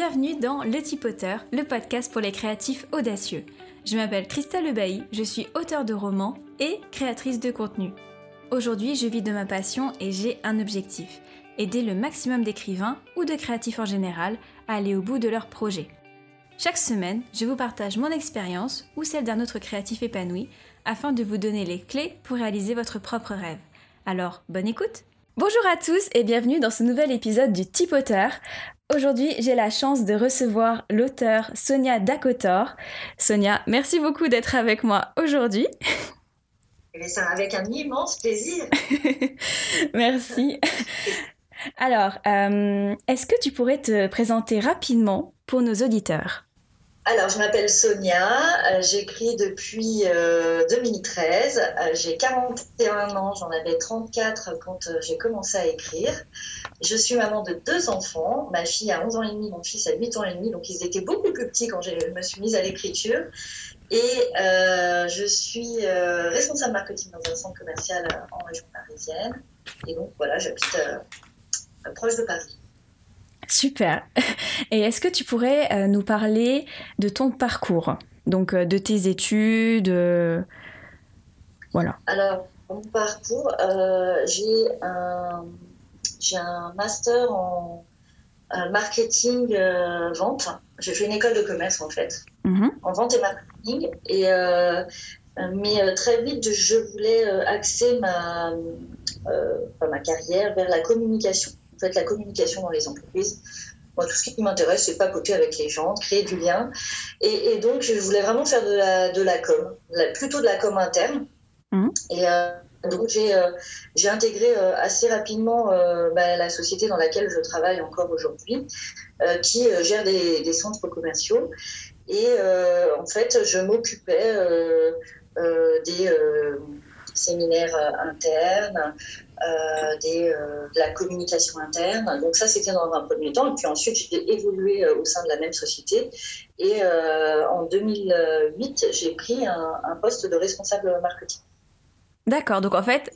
bienvenue dans Le Tipoteur, le podcast pour les créatifs audacieux. Je m'appelle Christelle Lebailly, je suis auteure de romans et créatrice de contenu. Aujourd'hui, je vis de ma passion et j'ai un objectif aider le maximum d'écrivains ou de créatifs en général à aller au bout de leurs projets. Chaque semaine, je vous partage mon expérience ou celle d'un autre créatif épanoui afin de vous donner les clés pour réaliser votre propre rêve. Alors, bonne écoute Bonjour à tous et bienvenue dans ce nouvel épisode du Tipoteur. Aujourd'hui, j'ai la chance de recevoir l'auteur Sonia Dakotor. Sonia, merci beaucoup d'être avec moi aujourd'hui. C'est avec un immense plaisir. merci. Alors, euh, est-ce que tu pourrais te présenter rapidement pour nos auditeurs? Alors, je m'appelle Sonia, euh, j'écris depuis 2013, euh, euh, j'ai 41 ans, j'en avais 34 quand j'ai commencé à écrire. Je suis maman de deux enfants, ma fille a 11 ans et demi, mon fils a 8 ans et demi, donc ils étaient beaucoup plus petits quand je me suis mise à l'écriture. Et je suis responsable marketing dans un centre commercial en région parisienne. Et donc voilà, j'habite proche de Paris. Super. Et est-ce que tu pourrais euh, nous parler de ton parcours? Donc euh, de tes études euh, Voilà. Alors, mon parcours, j'ai un, un, master en marketing vente. J'ai fait une école de commerce en fait, mm-hmm. en vente et marketing. Et, mais très vite, je voulais axer ma, ma carrière vers la communication fait, la communication dans les entreprises. Moi, tout ce qui m'intéresse, c'est papoter avec les gens, créer du lien. Et, donc, je voulais vraiment faire de la, de la com, plutôt de la com interne. Mmh. Et euh, donc, j'ai euh, intégré euh, assez rapidement bah, la société dans laquelle je travaille encore aujourd'hui, qui gère des, des, centres commerciaux. Et en fait, je m'occupais des séminaires internes, euh, des, euh, de la communication interne. Donc ça, c'était dans un premier temps. Et puis ensuite, j'ai évolué euh, au sein de la même société. Et en 2008, j'ai pris un, un, poste de responsable marketing. D'accord. Donc en fait,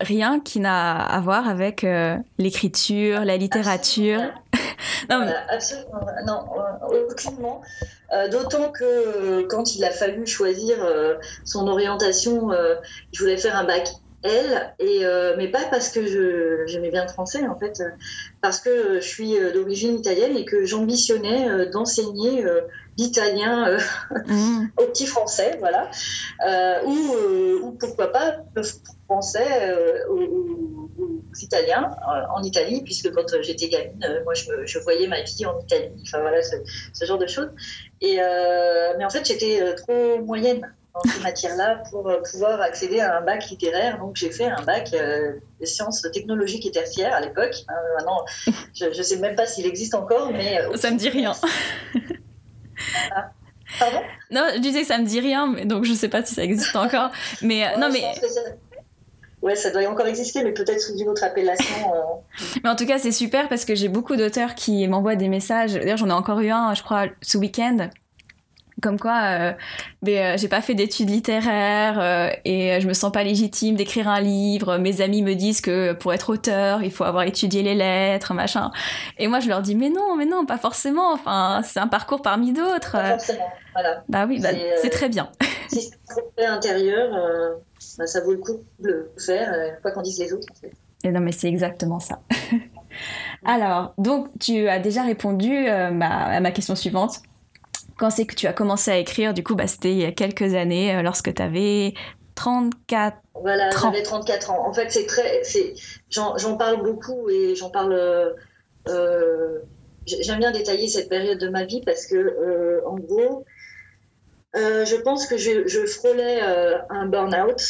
rien qui n'a à voir avec l'écriture, la littérature. Non, absolument. Non, aucunement. D'autant que quand il a fallu choisir son orientation, je voulais faire un bac et, euh, mais pas parce que j'aimais bien le français, en fait, parce que je suis euh, d'origine italienne et que j'ambitionnais euh, d'enseigner l'italien mmh. aux petits français, voilà, ou, pourquoi pas le français aux, italiens en Italie, puisque quand j'étais gamine, moi je, voyais ma vie en Italie, enfin voilà, ce, ce genre de choses. Et, mais en fait, j'étais trop moyenne dans ces matières-là pour euh, pouvoir accéder à un bac littéraire. Donc j'ai fait un bac euh, de sciences technologiques et tertiaires à l'époque. Hein, maintenant, je ne sais même pas s'il existe encore, mais... Euh, ça me dit rien. Ah. Pardon? Non, je disais que ça me dit rien, mais donc je ne sais pas si ça existe encore. Mais non, mais... Ouais, ça doit encore exister, mais peut-être sous une autre appellation. Mais en tout cas, c'est super parce que j'ai beaucoup d'auteurs qui m'envoient des messages. D'ailleurs, j'en ai encore eu un, je crois, ce week-end, comme quoi euh, mais, euh, j'ai pas fait d'études littéraires euh, et je me sens pas légitime d'écrire un livre. Mes amis me disent que pour être auteur il faut avoir étudié les lettres machin. Et moi je leur dis mais non mais non pas forcément. Enfin c'est un parcours parmi d'autres. Pas forcément voilà. Bah oui bah, c'est très bien. si c'est intérieur bah, ça vaut le coup de le faire quoi qu'en disent les autres en fait. et non mais c'est exactement ça alors donc tu as déjà répondu à ma question suivante quand c'est que tu as commencé à écrire Du coup, bah, c'était il y a quelques années, euh, lorsque tu avais 34 voilà, j'avais 34 ans. En fait, c'est très, j'en parle beaucoup et j'en parle. Euh, j'aime bien détailler cette période de ma vie parce que, euh, en gros, je pense que je, frôlais un burn-out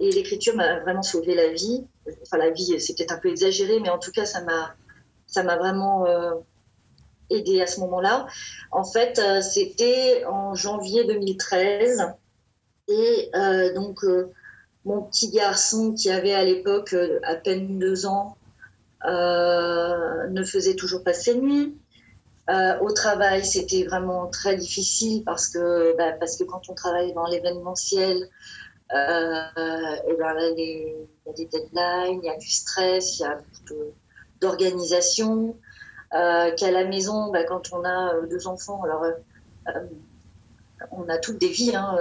et l'écriture m'a vraiment sauvé la vie. Enfin, la vie, c'est peut-être un peu exagéré, mais en tout cas, ça m'a, ça m'a vraiment aidé à ce moment-là. En fait, euh, c'était en janvier 2013. Et euh, donc, euh, mon petit garçon, qui avait à l'époque à peine deux ans, ne faisait toujours pas ses nuits. Au travail, c'était vraiment très difficile parce que, bah, parce que quand on travaille dans l'événementiel, et ben il y a des deadlines, il y a du stress, il y a beaucoup d'organisation. qu'à la maison, bah, quand on a deux enfants, alors on a toutes des vies hein,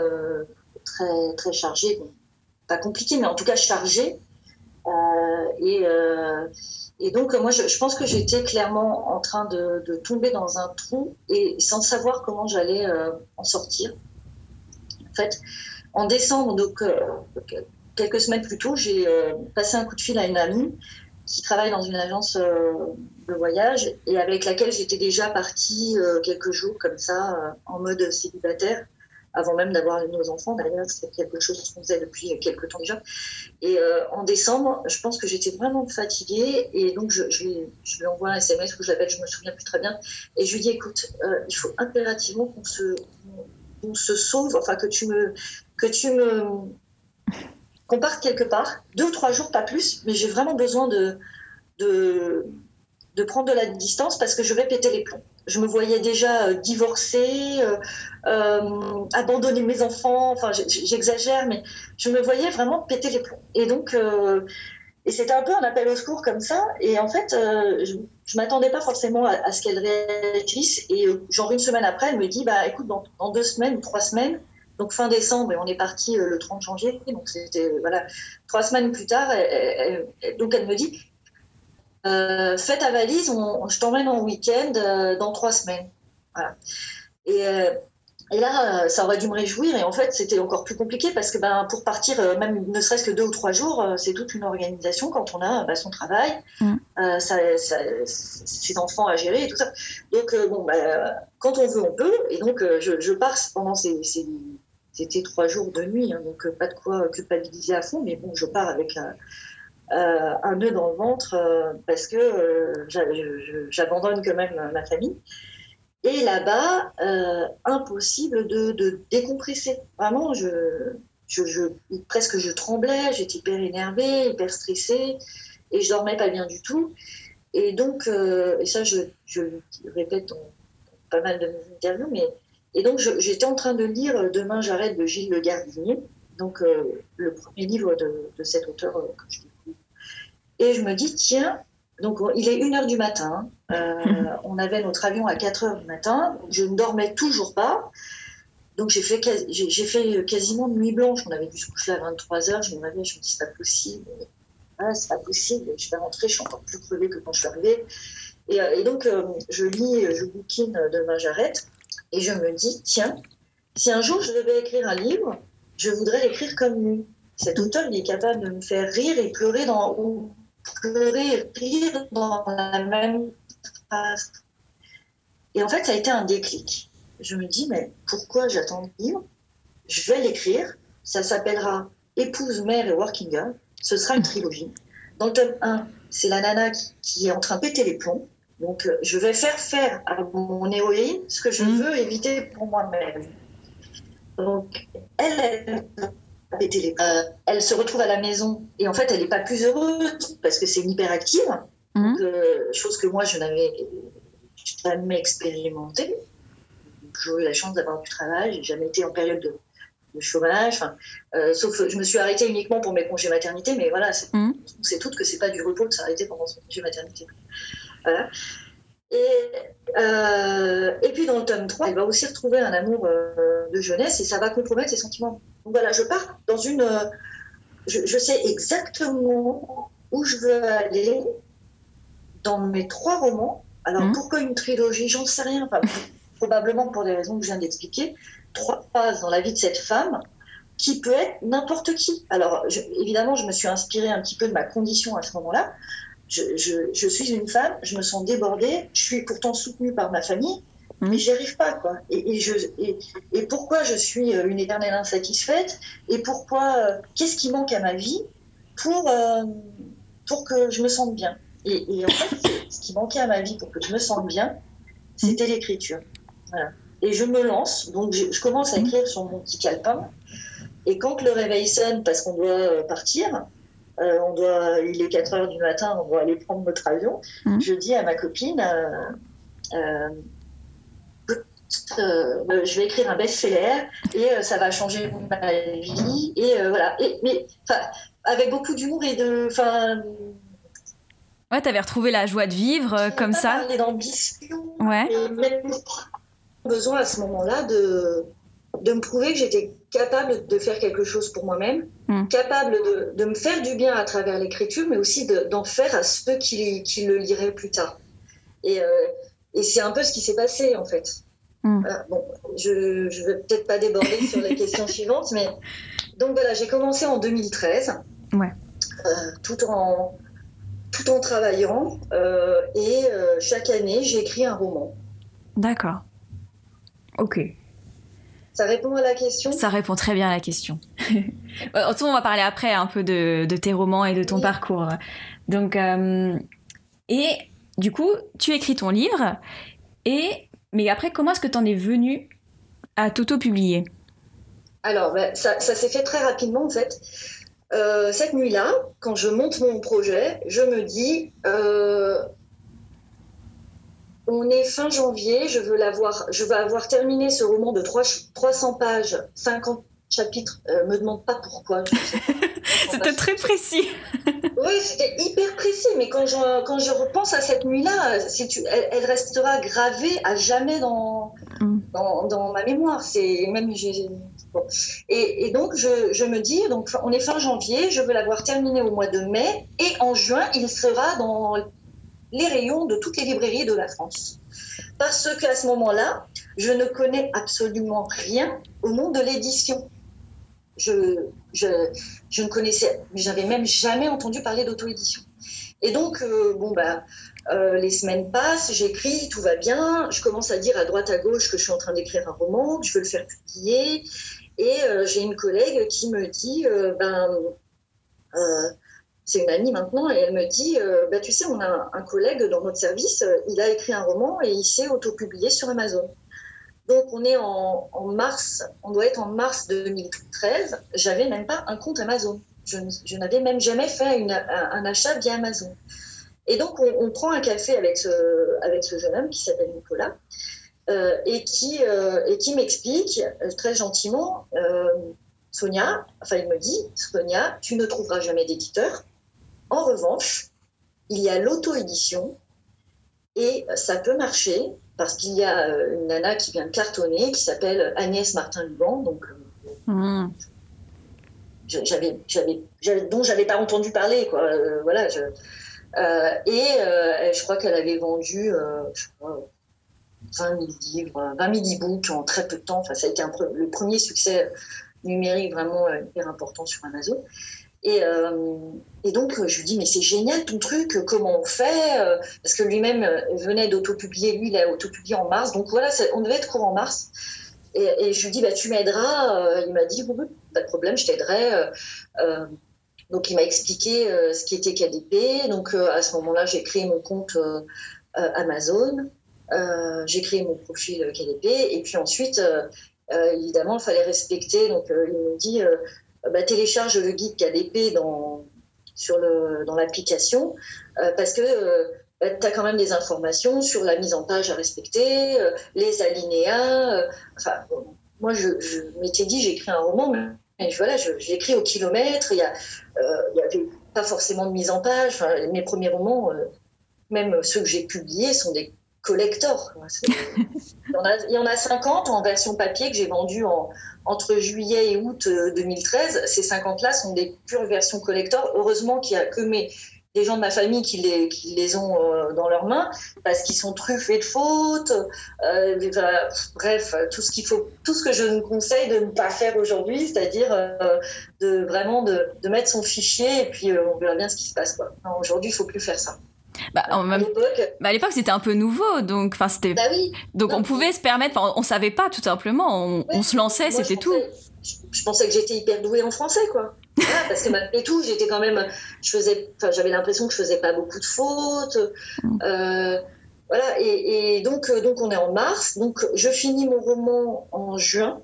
très, très chargées. pas compliquées, mais en tout cas chargées. Et et donc, moi, je, pense que j'étais clairement en train de, tomber dans un trou et sans savoir comment j'allais euh, en sortir. En fait, en décembre, donc euh, quelques semaines plus tôt, j'ai euh, passé un coup de fil à une amie qui travaille dans une agence de voyage et avec laquelle j'étais déjà partie quelques jours comme ça en mode célibataire avant même d'avoir nos enfants. D'ailleurs, c'était quelque chose qu'on faisait depuis quelques temps déjà. Et euh, en décembre, je pense que j'étais vraiment fatiguée. Et donc, je, lui, envoie un SMS que je l'appelle, je me souviens plus très bien. Et je lui dis écoute, euh, il faut impérativement qu'on se, se sauve, enfin, que tu me. Que tu me qu'on parte quelque part, deux ou trois jours, pas plus, mais j'ai vraiment besoin de, de prendre de la distance parce que je vais péter les plombs. Je me voyais déjà euh, divorcer, euh, euh, abandonner mes enfants, enfin j'exagère, mais je me voyais vraiment péter les plombs. Et donc, et c'était un peu un appel au secours comme ça. Et en fait, je, ne m'attendais pas forcément à, ce qu'elle réagisse. Et genre une semaine après, elle me dit, bah écoute, dans, deux semaines trois semaines, donc fin décembre, et on est parti le 30 janvier, donc c'était voilà trois semaines plus tard. donc elle me dit, euh, fais ta valise, je t'emmène en week-end euh, dans trois semaines. Voilà. Et, euh, et, là, ça aurait dû me réjouir. Et en fait, c'était encore plus compliqué parce que ben, pour partir, même ne serait-ce que deux ou trois jours, c'est toute une organisation quand on a ben, son travail, mm. ça, ses enfants à gérer et tout ça. Donc, bon, ben, quand on veut, on peut. Et donc, je, je, pars pendant ces, ces c'était trois jours de nuit, hein, donc pas de quoi culpabiliser à fond, mais bon, je pars avec un, euh, un nœud dans le ventre euh, parce que euh, j'abandonne quand même ma famille. Et là-bas, impossible de, décompresser. Vraiment, je, je, presque je tremblais, j'étais hyper énervée, hyper stressée, et je dormais pas bien du tout. Et donc, et ça, je, le répète dans, pas mal de mes interviews, mais et donc j'étais en train de lire Demain j'arrête de Gilles Le Gardinier, donc le premier livre de, de cet auteur que je et je me dis, tiens, donc il est 1h du matin, euh, on avait notre avion à 4h du matin, je ne dormais toujours pas. Donc j'ai fait, j'ai fait quasiment nuit blanche, on avait dû se coucher à 23h, je me réveille, je me dis, c'est pas possible, ah, c'est pas possible, je vais rentrer, je suis encore plus crevée que quand je suis arrivée. Et, euh, donc euh, je lis, je bouquine demain j'arrête, et je me dis, tiens, si un jour je devais écrire un livre, je voudrais l'écrire comme lui. Cet auteur, il est capable de me faire rire et pleurer dans, pleurer rire dans la même phrase. Et en fait, ça a été un déclic. Je me dis, mais pourquoi j'attends le livre Je vais l'écrire. Ça s'appellera Épouse, mère et working girl. Ce sera une trilogie. Dans le tome 1, c'est la nana qui, est en train de péter les plombs. Donc, euh, je vais faire faire à mon héroïne ce que je mm. veux éviter pour moi-même. Donc, elle, elle euh, elle se retrouve à la maison et en fait, elle n'est pas plus heureuse parce que c'est une hyperactive, mmh. euh, chose que moi, je n'avais jamais expérimenté. J'ai eu la chance d'avoir du travail, j'ai jamais été en période de, chômage. Euh, sauf, je me suis arrêtée uniquement pour mes congés maternité, mais voilà, c'est mmh. tout que c'est pas du repos de s'arrêter pendant son congé maternité. Voilà. Euh, et, puis dans le tome 3, elle va aussi retrouver un amour euh, de jeunesse et ça va compromettre ses sentiments. Donc voilà, je pars dans une. Euh, je, sais exactement où je veux aller dans mes trois romans. Alors mmh. pourquoi une trilogie? J'en sais rien. probablement pour des raisons que je viens d'expliquer. Trois phases dans la vie de cette femme qui peut être n'importe qui. Alors évidemment, je me suis inspirée un petit peu de ma condition à ce moment-là je, suis une femme, je me sens débordée, je suis pourtant soutenue par ma famille, mmh. mais j'y arrive pas, quoi. Et, je, et, pourquoi je suis euh, une éternelle insatisfaite Et pourquoi, euh, qu'est-ce qui manque à ma vie pour, euh, pour que je me sente bien? Et, en fait, ce qui manquait à ma vie pour que je me sente bien, c'était l'écriture. Et je me lance, donc je, commence à mmh. écrire sur mon petit calepin. Et quand le réveil sonne, parce qu'on doit partir, euh, on doit, il est 4 heures du matin, on doit aller prendre notre avion. Mmh. Je dis à ma copine, euh, euh, je vais écrire un best-seller et ça va changer ma vie. Et voilà. Et, mais avec beaucoup d'humour et de. Ouais, t'avais retrouvé la joie de vivre comme ça. Parler d'ambition. Ouais. Même besoin à ce moment-là de, de me prouver que j'étais capable de faire quelque chose pour moi-même, hmm. capable de, de, me faire du bien à travers l'écriture, mais aussi d'en faire à ceux qui, qui, le liraient plus tard. Et, euh, et c'est un peu ce qui s'est passé en fait. Hmm. bon, je ne vais peut-être pas déborder sur les questions suivantes, mais donc voilà, j'ai commencé en 2013, ouais. Euh, tout en tout en travaillant. Euh, et euh, chaque année, j'écris un roman. D'accord. Ok. Ça répond à la question? Ça répond très bien à la question. on va parler après un peu de, tes romans et de ton parcours. Donc, euh, et du coup, tu écris ton livre. Et mais après, comment est-ce que tu en es venu à t'auto-publier? Alors, ben, ça, ça s'est fait très rapidement en fait. Euh, cette nuit-là, quand je monte mon projet, je me dis, euh, on est fin janvier, je veux, l'avoir, je veux avoir terminé ce roman de 300 pages, 50 chapitres. Euh, me demande pas pourquoi. c'était très précis. oui, c'était hyper précis, mais quand je, quand je repense à cette nuit-là, elle, restera gravée à jamais dans, mm. dans, dans, ma mémoire. C'est même et, donc, je, me dis, donc, on est fin janvier, je veux l'avoir terminé au mois de mai, et en juin, il sera dans les rayons de toutes les librairies de la France. Parce qu'à ce moment-là, je ne connais absolument rien au monde de l'édition. Je, je, ne connaissais, j'avais même jamais entendu parler d'auto-édition. Et donc, euh, bon, bah, euh, les semaines passent, j'écris, tout va bien. Je commence à dire à droite, à gauche que je suis en train d'écrire un roman, que je veux le faire publier. Et euh, j'ai une collègue qui me dit, ben, c'est une amie maintenant, et elle me dit, ben, tu sais, on a un, collègue dans notre service, il a écrit un roman et il s'est auto-publié sur Amazon. Donc on est en, mars, on doit être en mars 2013, j'avais même pas un compte Amazon. Je, n'avais même jamais fait un, achat via Amazon. Et donc on, prend un café avec ce, avec ce jeune homme qui s'appelle Nicolas. Euh, et qui, euh, et qui m'explique euh, très gentiment, Sonia, enfin il me dit, Sonia, tu ne trouveras jamais d'éditeur. En revanche, il y a l'auto-édition et ça peut marcher parce qu'il y a une nana qui vient de cartonner qui s'appelle Agnès Martin-Luban, donc mmh. j'avais, dont j'avais pas entendu parler, quoi. voilà. Je, et je crois qu'elle avait vendu, je crois, 20 000 livres, 20 000 e-books en très peu de temps. Enfin, ça a été le premier succès numérique vraiment euh, hyper important sur Amazon. Et, euh, et, donc, je lui dis, mais c'est génial ton truc, comment on fait euh, Parce que lui-même venait d'autopublier, lui, il a autopublié en mars. Donc voilà, on devait être court en mars. Et, je lui dis, bah, tu m'aideras. il m'a dit, pas de problème, je t'aiderai. donc, il m'a expliqué ce qui était KDP. Donc, à ce moment-là, j'ai créé mon compte Amazon. Euh, j'ai créé mon profil KDP et puis ensuite, euh, euh, évidemment, il fallait respecter. Donc, il me dit bah, télécharge le guide KDP dans, dans l'application parce que bah, tu as quand même des informations sur la mise en page à respecter, les alinéas. moi, je, m'étais dit, j'écris un roman, mais voilà, j'écris au kilomètre. Il n'y avait pas forcément de mise en page. mes premiers romans, même ceux que j'ai publiés, sont des collector. il, y en a, 50 en version papier que j'ai vendu entre juillet et août 2013. Euh, Ces 50-là sont des pures versions collector. Heureusement qu'il y a que des gens de ma famille qui les, ont euh, dans leurs mains parce qu'ils sont truffés de fautes. Euh, bref, tout ce qu'il faut, tout ce que je ne conseille de ne pas faire aujourd'hui, c'est-à-dire vraiment de, mettre son fichier et puis on verra bien ce qui se passe. Aujourd'hui, il faut plus faire ça. Bah, bah, à l'époque, c'était un peu nouveau, donc enfin c'était. Bah oui. Donc on pouvait se permettre, on, on savait pas tout simplement, on, se lançait, c'était tout. Je, pensais que j'étais hyper douée en français, quoi. parce que malgré tout, j'étais quand même, je faisais, j'avais l'impression que je faisais pas beaucoup de fautes. Mm. Euh, voilà, et, donc, euh, donc on est en mars, donc je finis mon roman en juin,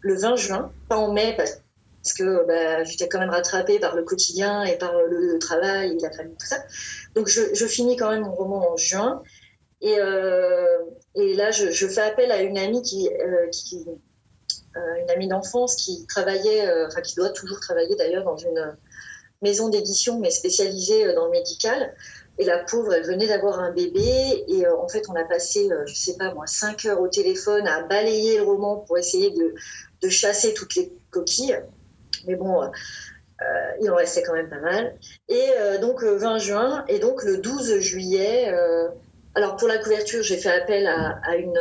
le 20 juin, pas en mai, parce parce que bah, j'étais quand même rattrapée par le quotidien et par le, travail et la famille, tout ça. Donc je, finis quand même mon roman en juin. Et, euh, là, je, fais appel à une amie qui, euh, euh, une amie d'enfance qui travaillait, enfin qui doit toujours travailler d'ailleurs dans une maison d'édition, mais spécialisée dans le médical, Et la pauvre, elle venait d'avoir un bébé. Et en fait, on a passé, je sais pas moi, 5 heures au téléphone à balayer le roman pour essayer de chasser toutes les coquilles. Mais bon, il en restait quand même pas mal. Et donc, 20 juin, et donc le 12 juillet, alors pour la couverture, j'ai fait appel à, une,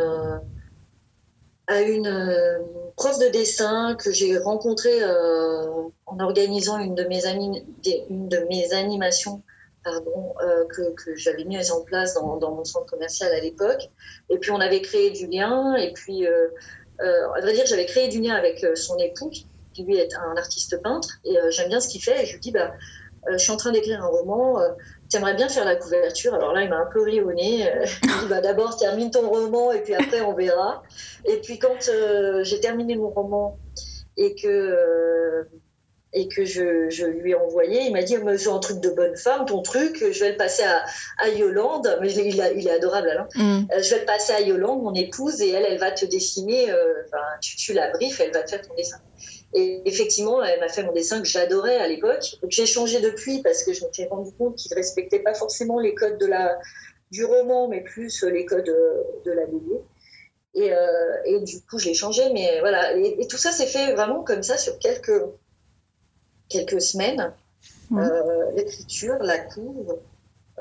à une euh, prof de dessin que j'ai rencontrée euh, en organisant une de mes, une de mes animations pardon, euh, que, que j'avais mis en place dans, dans, mon centre commercial à l'époque. Et puis on avait créé du lien. Et puis, à vrai dire, j'avais créé du lien avec son époux, qui lui est un artiste peintre. Et j'aime bien ce qu'il fait. Et je lui dis, bah, je suis en train d'écrire un roman J'aimerais bien faire la couverture? Alors là, il m'a un peu ri au nez. Euh, il dit bah, d'abord, termine ton roman et puis après, on verra. Et puis, quand euh, j'ai terminé mon roman et que, euh, et que je, je, lui ai envoyé, il m'a dit C'est un truc de bonne femme, ton truc, je vais le passer à, à Yolande. Mais il, il, est adorable, Alain. Mm. je vais le passer à Yolande, mon épouse, et elle, elle va te dessiner. tu, tu la briefes, elle va te faire ton dessin. Et effectivement, elle m'a fait mon dessin que j'adorais à l'époque. J'ai changé depuis parce que je me suis rendu compte qu'il ne respectait pas forcément les codes de la, du roman, mais plus les codes de, la BD. Et, euh, et, du coup, j'ai changé. Mais voilà. Et, tout ça s'est fait vraiment comme ça sur quelques, quelques semaines. Euh, l'écriture, la cour,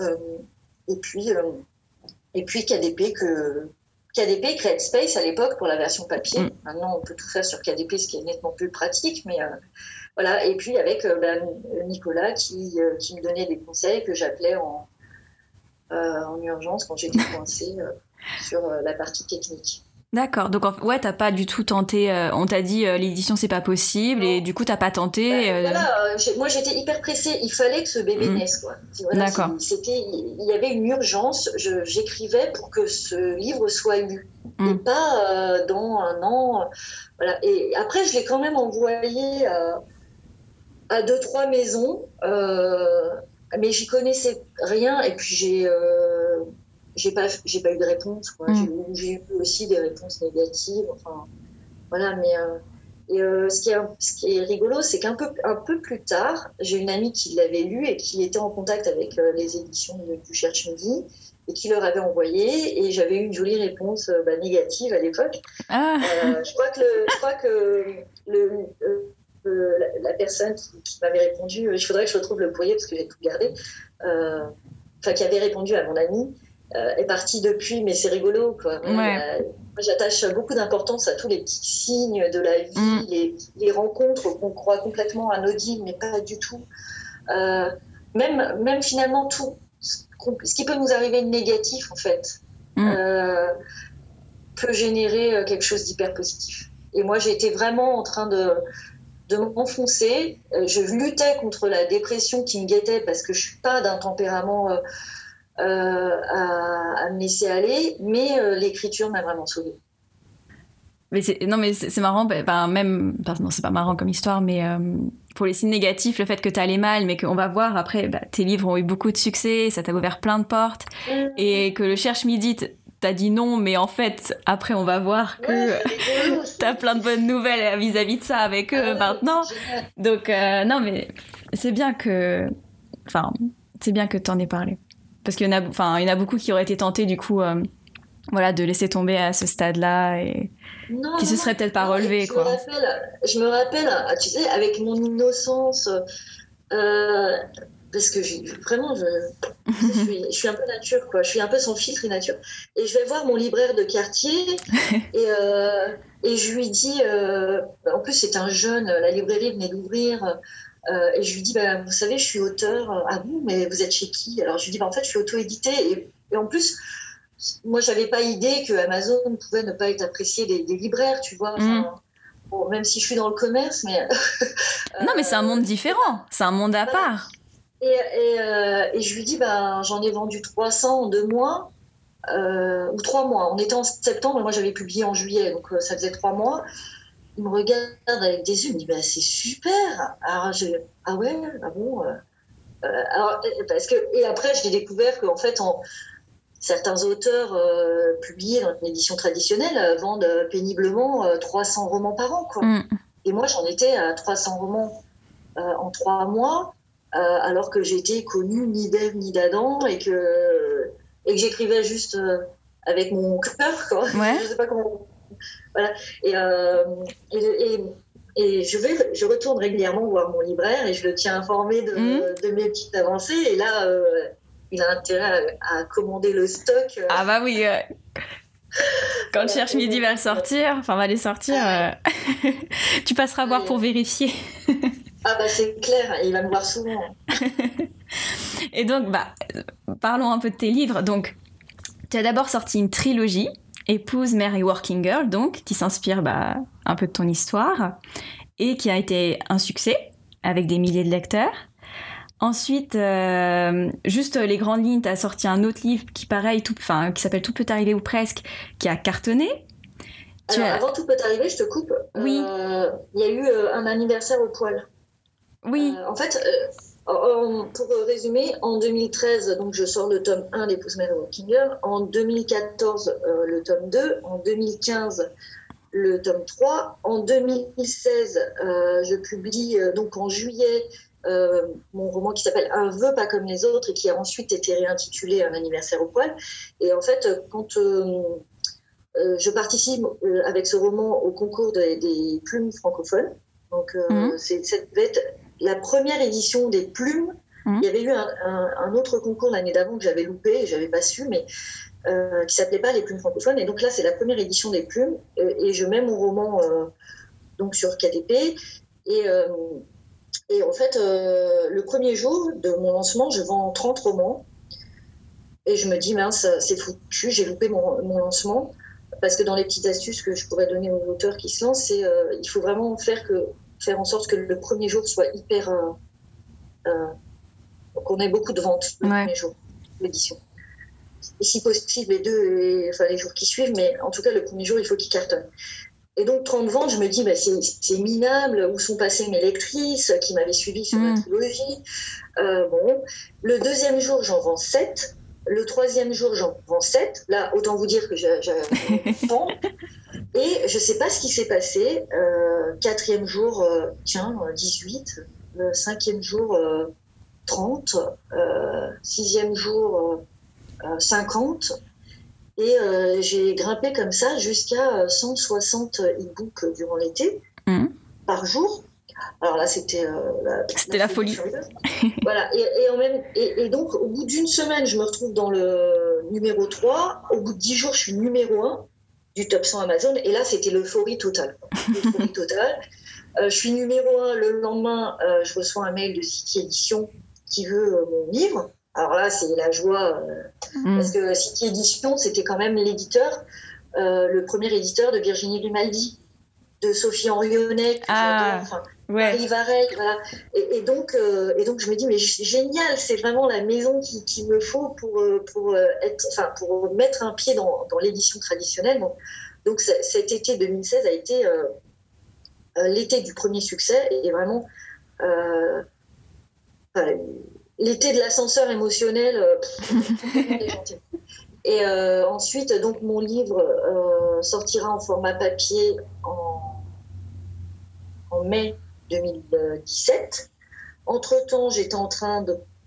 euh, et puis, et puis KDP que, KDP, Create Space à l'époque pour la version papier. Mm. Maintenant, on peut tout faire sur KDP, ce qui est nettement plus pratique. Mais euh, voilà. Et puis avec euh, ben, Nicolas qui, euh, qui, me donnait des conseils que j'appelais en, en urgence quand j'étais coincée sur la partie technique. D'accord. Donc, ouais, t'as pas du tout tenté. Euh, on t'a dit euh, l'édition, c'est pas possible, et du coup, t'as pas tenté. Bah, euh, voilà, moi, j'étais hyper pressée. Il fallait que ce bébé mm. naisse, quoi. D'accord. C'était, il y avait une urgence. J'écrivais pour que ce livre soit lu, mm. et pas dans un an. Voilà. Et après, je l'ai quand même envoyé à deux, trois maisons, mais j'y connaissais rien. Et puis, j'ai j'ai pas j'ai pas eu de réponse quoi. Mm. J'ai eu aussi des réponses négatives. Enfin voilà, mais euh, et, euh, ce, qui est, ce qui est rigolo, c'est qu'un peu, un peu plus tard, j'ai une amie qui l'avait lu et qui était en contact avec euh, les éditions du Cherche Midi et qui leur avait envoyé. Et j'avais eu une jolie réponse bah, négative à l'époque. Ah. je crois que, le, je crois que le, la, personne qui, m'avait répondu, il faudrait que je retrouve le courrier parce que j'ai tout gardé, enfin qui avait répondu à mon amie, est parti depuis, mais c'est rigolo. Quoi. Euh, j'attache beaucoup d'importance à tous les petits signes de la vie, mm. les, les, rencontres qu'on croit complètement anodines, mais pas du tout. Euh, même, même finalement, tout ce qui peut nous arriver de négatif, en fait, mm. peut générer quelque chose d'hyper positif. Et moi, j'étais vraiment en train de, de m'enfoncer. Je luttais contre la dépression qui me guettait parce que je suis pas d'un tempérament euh, à, me laisser aller, mais euh, l'écriture m'a vraiment sauvée. Mais non, mais c'est marrant, ben, même, non, c'est pas marrant comme histoire, mais euh, pour les signes négatifs, le fait que tu allais mal, mais qu'on va voir après, bah, tes livres ont eu beaucoup de succès, ça t'a ouvert plein de portes, mmh. et que le Cherche Midi t'as dit non, mais en fait, après, on va voir que t'as plein de bonnes nouvelles vis-à-vis de ça avec eux ah maintenant. Donc, non, mais c'est bien que. Enfin, c'est bien que t'en aies parlé. Parce qu'il y en a, enfin, il y en a beaucoup qui auraient été tentés du coup, euh, voilà, de laisser tomber à ce stade-là et qui se seraient peut-être pas relevés, quoi. Me rappelle, je me rappelle, tu sais, avec mon innocence, euh, parce que vraiment, je, je, suis, un peu nature, quoi. Je suis un peu sans filtre et nature. Et je vais voir mon libraire de quartier et, euh, et je lui dis, en plus c'est un jeune, la librairie venait d'ouvrir. Euh, et je lui dis, bah, vous savez, je suis auteur. Euh, ah bon, mais vous êtes chez qui? Alors je lui dis, bah, en fait, je suis auto-édité. Et, en plus, moi, j'avais pas idée que Amazon pouvait ne pas être apprécié des, libraires, tu vois. Mm. bon, même si je suis dans le commerce, mais. non, mais c'est un monde différent. C'est un monde à part. Et, et, euh, et, je lui dis, bah, j'en ai vendu 300 en deux mois. ou trois mois. On était en septembre, et moi j'avais publié en juillet, donc ça faisait trois mois il me regarde avec des yeux, il me dit bah, c'est super. Alors je ah ouais, ah bon. Euh, euh, alors, parce que, et après, j'ai découvert qu'en fait, certains auteurs euh, publiés dans une édition traditionnelle vendent péniblement 300 romans par an. Quoi. Mm. Et moi, j'en étais à 300 romans en trois mois. alors que j'étais connue ni d'Ève ni d'Adam et que, et que j'écrivais juste avec mon cœur, quoi. Ouais. je sais pas comment. Voilà. Et, et, et, je, vais, je retourne régulièrement voir mon libraire et je le tiens informé de, mmh. de mes petites avancées. Et là, il a intérêt à, commander le stock. Ah bah oui. Quand le cherche midi va le sortir, enfin va les sortir, euh, tu passeras voir pour vérifier. ah bah c'est clair, il va me voir souvent. Et donc, bah, parlons un peu de tes livres. Donc, tu as d'abord sorti une trilogie, Épouse, mère et working girl, donc, qui s'inspire bah, un peu de ton histoire, et qui a été un succès, avec des milliers de lecteurs. Ensuite, euh, juste les grandes lignes, tu as sorti un autre livre qui, pareil, tout, qui s'appelle Tout peut arriver ou presque, qui a cartonné. Alors, avant Tout peut arriver, je te coupe. Oui. Euh, il y a eu euh, un anniversaire au poil. Oui. en fait, pour résumer, en 2013, donc je sors le tome 1 des Walking Girl. En 2014, le tome 2. En 2015, le tome 3. En 2016, je publie donc en juillet euh, mon roman qui s'appelle Un vœu pas comme les autres et qui a ensuite été réintitulé Un anniversaire au poil. Et en fait, quand euh, euh, je participe avec ce roman au concours des, plumes francophones, donc mmh. c'est cette la première édition des plumes. Mmh. Il y avait eu un, autre concours l'année d'avant que j'avais loupé et j'avais pas su, mais qui s'appelait pas les plumes francophones. Et donc là, c'est la première édition des plumes et, je mets mon roman donc sur KDP et et en fait, euh, le premier jour de mon lancement, je vends 30 romans. Et je me dis, mince, c'est foutu, j'ai loupé mon, lancement. Parce que dans les petites astuces que je pourrais donner aux auteurs qui se lancent, c'est euh, il faut vraiment faire, que, faire en sorte que le premier jour soit hyper. Euh, qu'on ait beaucoup de ventes le premier jour l'édition. Et si possible, les deux, enfin les jours qui suivent, mais en tout cas, le premier jour, il faut qu'il cartonne. Et donc, 30 ventes, je me dis, bah, c'est minable. Où sont passées mes lectrices qui m'avaient suivi sur la mm. trilogie? Euh, bon. Le deuxième jour, j'en vends 7. Le troisième jour, j'en vends 7. Là, autant vous dire que j'ai Et je ne sais pas ce qui s'est passé. Euh, quatrième jour, euh, tiens, 18. Le cinquième jour, 30. sixième jour, 50. Et euh, j'ai grimpé comme ça jusqu'à 160 euh, e-books durant l'été, mmh. par jour. Alors là, c'était euh, la, c'était la, folie. voilà. Et, en même, et, donc, au bout d'une semaine, je me retrouve dans le numéro 3. Au bout de 10 jours, je suis numéro 1 du top 100 Amazon. Et là, c'était l'euphorie totale. Totale. je suis numéro 1. Le lendemain, je reçois un mail de City Edition qui veut mon livre. Alors là, c'est la joie, euh, mm. parce que City Edition, c'était quand même l'éditeur, euh, le premier éditeur de Virginie Grimaldi, de Sophie Henrionnet, ah, Marie Varey, voilà. Et, donc, euh, et donc, je me dis, mais génial, c'est vraiment la maison qu'il qui me faut pour, pour, être, enfin, pour mettre un pied dans, dans l'édition traditionnelle. Donc, donc, cet été 2016 a été l'été du premier succès et vraiment l'été de l'ascenseur émotionnel, euh, Et euh, ensuite, donc mon livre euh, sortira en format papier en, mai 2017. Entre-temps, j'étais en train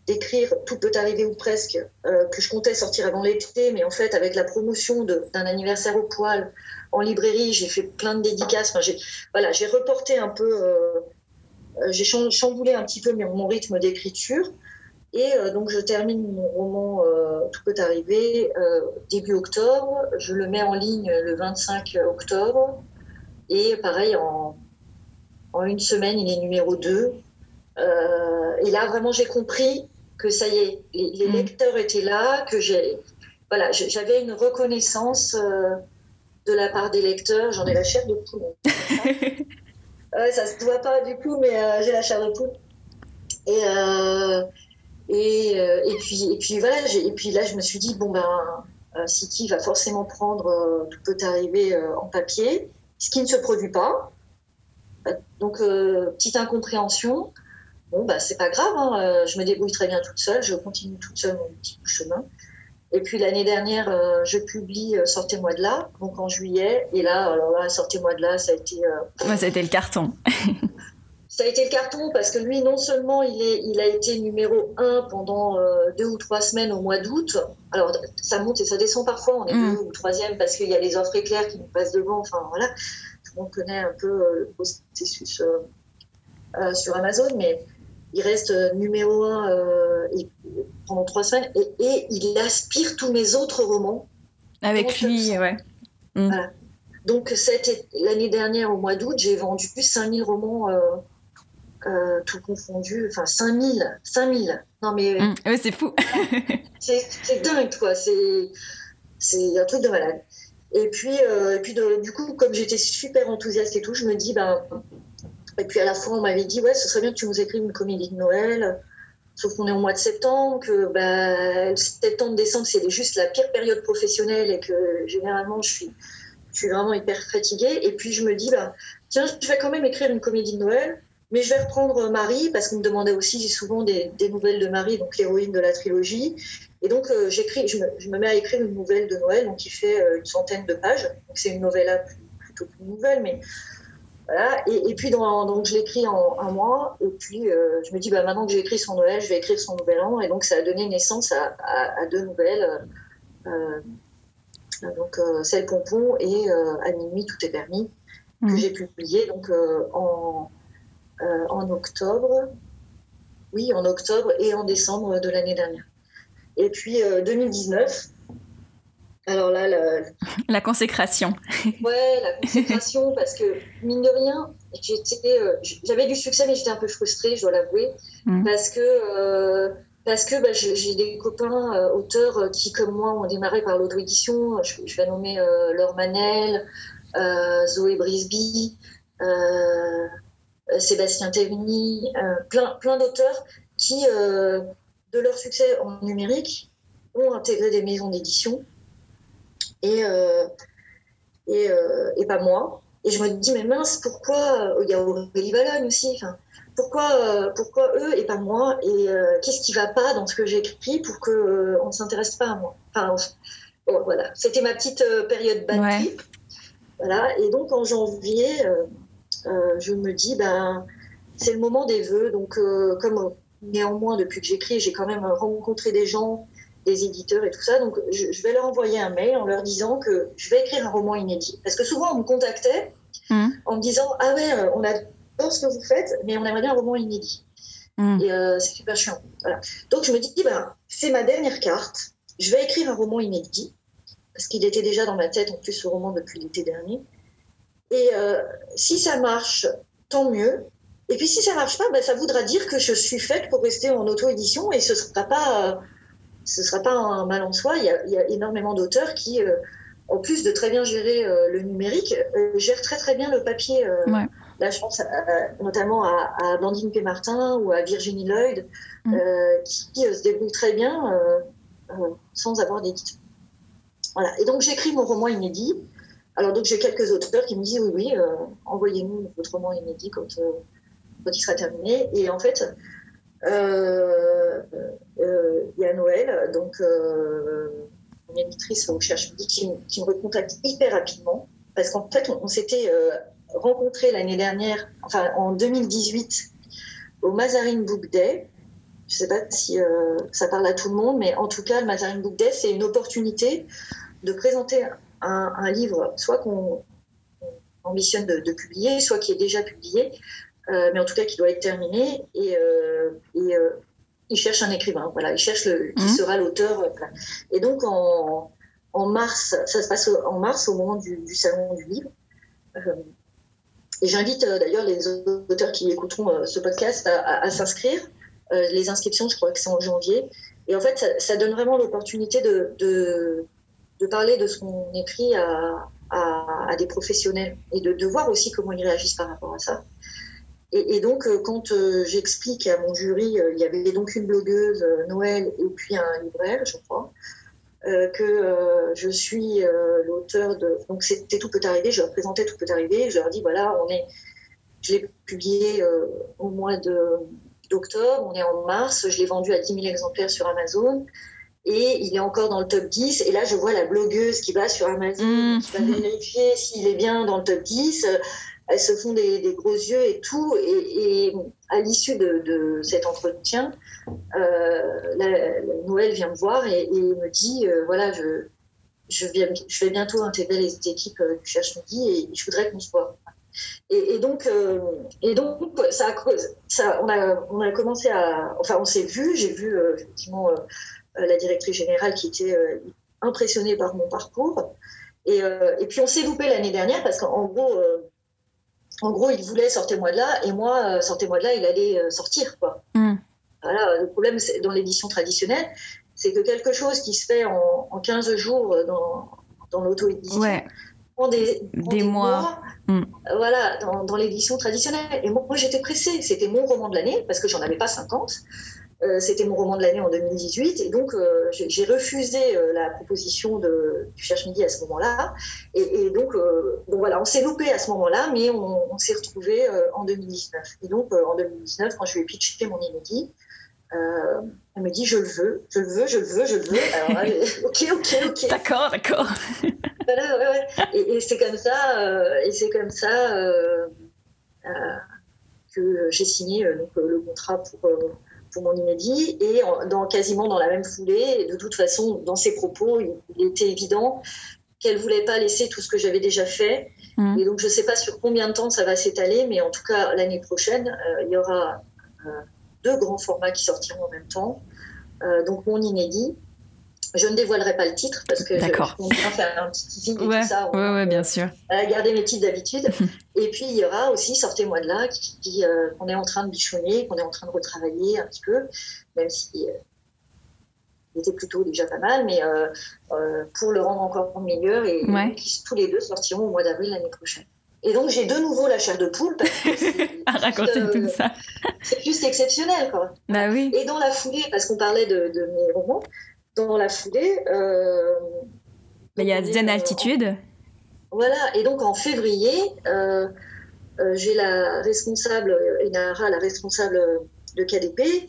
d'écrire Tout peut arriver ou presque, que je comptais sortir avant l'été, mais en fait, avec la promotion d'un anniversaire au poil en librairie, j'ai fait plein de dédicaces. J'ai voilà, reporté un peu, j'ai chamboulé un petit peu mon rythme d'écriture. Et euh, donc, je termine mon roman euh, Tout peut arriver euh, début octobre. Je le mets en ligne le 25 octobre. Et pareil, en, en une semaine, il est numéro 2. et là, vraiment, j'ai compris que ça y est, les, mm. lecteurs étaient là, que j'ai, voilà, j'avais une reconnaissance de la part des lecteurs. J'en ai la chair de poule. ouais, ça se voit pas du coup, mais j'ai la chair de poule. Et, et, euh, et, puis, et puis voilà, et puis là, je me suis dit, bon, ben, euh, City va forcément prendre euh, Tout peut arriver en papier, ce qui ne se produit pas. Donc, petite incompréhension. Bon, bah, c'est pas grave, hein, je me débrouille très bien toute seule, je continue toute seule mon petit chemin. Et puis l'année dernière, je publie Sortez-moi de là, donc en juillet. Et là, alors là, Sortez-moi de là, ça a été. ça a été le carton. ça a été le carton parce que lui, non seulement il, est, il a été numéro un pendant euh, deux ou trois semaines au mois d'août. Alors, ça monte et ça descend parfois. On est mm. deux ou troisième parce qu'il y a les offres éclairs qui nous passent devant. Enfin, voilà. Monde connaît un peu euh, le processus euh, sur Amazon, mais il reste numéro un pendant trois semaines et, il aspire tous mes autres romans. Avec lui, ouais. Mm. Donc, l'année dernière, au mois d'août, j'ai vendu plus 5000 romans euh, tout confondu, enfin 5000, 5000. Non mais mmh, c'est fou. c'est dingue quoi, c'est c'est un truc de malade. Et puis euh, du coup comme j'étais super enthousiaste et tout, je me dis ben et puis à la fois on m'avait dit ouais ce serait bien que tu nous écrives une comédie de Noël. Sauf qu'on est au mois de septembre, que bah, septembre, décembre, c'est juste la pire période professionnelle et que généralement je suis, je suis vraiment hyper fatiguée. Et puis je me dis, bah, tiens, je vais quand même écrire une comédie de Noël. Mais je vais reprendre Marie, parce qu'on me demandait aussi souvent des, nouvelles de Marie, donc l'héroïne de la trilogie. Et donc, euh, j'écris, je me, mets à écrire une nouvelle de Noël, donc qui fait euh, une centaine de pages. Donc, c'est une novella plutôt plus nouvelle, mais voilà. Et, puis, donc, je l'écris en un mois. Et puis, euh, je me dis, bah, maintenant que j'ai écrit son Noël, je vais écrire son Nouvel An. Et donc, ça a donné naissance à, deux nouvelles. donc, Celle Pompon et À minuit, tout est permis, que mmh. j'ai publié donc, en en octobre, oui, en octobre et en décembre de l'année dernière. Et puis 2019, euh, alors là, la, consécration. ouais, la consécration, parce que mine de rien, euh, j'avais du succès, mais j'étais un peu frustrée, je dois l'avouer, mm. parce que parce que bah, j'ai des copains auteurs qui, comme moi, ont démarré par l'auto-édition. Je, vais nommer Laure Manel, Zoé Brisby. Euh, Sébastien euh, plein, plein d'auteurs qui, euh, de leur succès en numérique, ont intégré des maisons d'édition et, et, et, pas moi. Et je me dis, mais mince, pourquoi Il y a Aurélie Valogne aussi. Pourquoi, pourquoi eux et pas moi? Et qu'est-ce qui va pas dans ce que j'écris pour qu'on on ne s'intéresse pas à moi? Enfin, voilà, c'était ma petite période bad Voilà, et donc en janvier, euh, je me dis, ben, c'est le moment des vœux. Donc, euh, comme néanmoins, depuis que j'écris, j'ai quand même rencontré des gens, des éditeurs et tout ça. Donc, je, vais leur envoyer un mail en leur disant que je vais écrire un roman inédit. Parce que souvent, on me contactait mmh. en me disant, ah ouais, euh, on adore ce que vous faites, mais on aimerait bien un roman inédit. Mmh. Et c'est super chiant. Donc, je me dis, ben, c'est ma dernière carte. Je vais écrire un roman inédit. Parce qu'il était déjà dans ma tête, en plus, ce roman depuis l'été dernier. Et euh, si ça marche, tant mieux. Et puis si ça marche pas, ben, ça voudra dire que je suis faite pour rester en auto-édition et ce ne sera pas, euh, ce sera pas un mal en soi. Il y a, il y a énormément d'auteurs qui, euh, en plus de très bien gérer le numérique, gèrent très très bien le papier. Là, je pense notamment à, à Blandine P. Martin ou à Virginie Lloyd, mm. qui se débrouillent très bien sans avoir d'édition. Voilà. Et donc j'écris mon roman inédit. Alors donc j'ai quelques auteurs qui me disent oui, oui, euh, envoyez-nous votre roman inédit quand, euh, quand, sera terminé. Et en fait, euh, il y a Noël, donc une éditrice au Cherche qui, qui, me recontacte hyper rapidement, parce qu'en fait on, s'était rencontrés l'année dernière, enfin en 2018, au Mazarine Book Day. Je ne sais pas si ça parle à tout le monde, mais en tout cas, le Mazarine Book Day, c'est une opportunité de présenter un, livre, soit qu'on ambitionne de, publier, soit qui est déjà publié, euh, mais en tout cas qui doit être terminé. Et, euh, euh, il cherche un écrivain, voilà, il cherche le, qui mhm. sera l'auteur. Et donc en, mars, ça se passe en mars au moment du, salon du livre. et j'invite d'ailleurs les auteurs qui écouteront ce podcast à, s'inscrire. les inscriptions, je crois que c'est en janvier. Et en fait, ça, donne vraiment l'opportunité de, de parler de ce qu'on écrit à, à, des professionnels et de, de, voir aussi comment ils réagissent par rapport à ça. Et, donc, euh, quand euh, j'explique à mon jury, euh, il y avait donc une blogueuse, Noël, et puis un libraire, je crois, que je suis l'auteur de. Donc, c'était Tout peut arriver, je leur présentais Tout peut arriver, je leur dis voilà, on est. Je l'ai publié au mois d'octobre, on est en mars, je l'ai vendu à 10 000 exemplaires sur Amazon et il est encore dans le top 10. Et là, je vois la blogueuse qui va sur Amazon, mm. qui va vérifier s'il est bien dans le top 10. Elles se font des, gros yeux et tout. Et, à l'issue de, cet entretien, la, Noël vient me voir et, me dit voilà, je, je, je, vais bientôt intégrer les équipes du Cherche Midi et je voudrais qu'on se voit. Et, donc, et donc ça, ça on, a, on a commencé à. Enfin, on s'est vu, j'ai vu effectivement la directrice générale qui était impressionnée par mon parcours. Et, euh, et puis on s'est loupé l'année dernière parce qu'en gros, euh, en gros, il voulait sortez-moi de là et moi, euh, sortez-moi de là, il allait sortir. Quoi. Mm. Voilà, le problème dans l'édition traditionnelle, c'est que quelque chose qui se fait en, en 15 jours dans, dans l'auto-édition prend des, des, mois, mm. voilà, dans, dans l'édition traditionnelle. Et moi, moi j'étais pressée. C'était mon roman de l'année parce que j'en avais pas 50. Euh, c'était mon roman de l'année en 2018 et donc euh, j'ai refusé euh, la proposition de, du Cherche Midi à ce moment-là. Et, donc, voilà, on s'est loupé à ce moment-là, mais on, s'est retrouvé en 2019. Et donc en 2019, quand je lui ai pitché mon inédit, elle me dit je le veux, je le veux, je le veux, je le veux. Alors, ok, ok, ok. D'accord, d'accord. voilà, ouais, ouais. Et, et c'est comme ça, et c'est comme ça que j'ai signé donc, le contrat pour pour mon inédit et dans, quasiment dans la même foulée. De toute façon, dans ses propos, il, était évident qu'elle voulait pas laisser tout ce que j'avais déjà fait. Mmh. Et donc, je ne sais pas sur combien de temps ça va s'étaler, mais en tout cas, l'année prochaine, euh, il y aura euh, deux grands formats qui sortiront en même temps. Euh, donc, mon inédit je ne dévoilerai pas le titre parce que je, je faire un petit teasing et tout ça. Ouais, ouais, bien sûr. garder mes titres d'habitude. et puis, il y aura aussi Sortez-moi de là, qui, euh, qu'on est en train de bichonner, qu'on est en train de retravailler un petit peu, même si euh, il était plutôt déjà pas mal, mais euh, pour le rendre encore meilleur. Et tous les deux sortiront au mois d'avril l'année prochaine. Et donc, j'ai de nouveau la chair de poule parce que à raconter tout ça. C'est juste exceptionnel, quoi. Bah oui. Et dans la foulée, parce qu'on parlait de, de mes romans, dans la foulée. Euh, il y a Zen euh, Altitude. voilà, et donc en février, euh, j'ai la responsable, Inara, la responsable de KDP,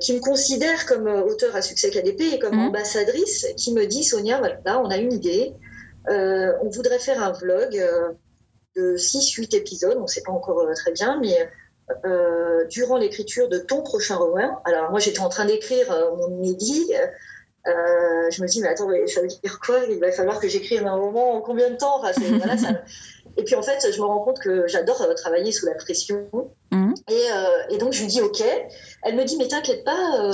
qui me considère comme auteur à succès KDP et comme mhm. ambassadrice, qui me dit Sonia, voilà, on a une idée, on voudrait faire un vlog de 6-8 épisodes, on ne sait pas encore très bien, mais euh, durant l'écriture de ton prochain roman. Alors moi j'étais en train d'écrire euh, mon inédit. Euh, je me dis mais attends mais ça veut dire quoi? Il va falloir que j'écrive un roman en combien de temps? Et puis en fait je me rends compte que j'adore travailler sous la pression. Mhm. Et, donc je lui dis ok. Elle me dit mais t'inquiète pas.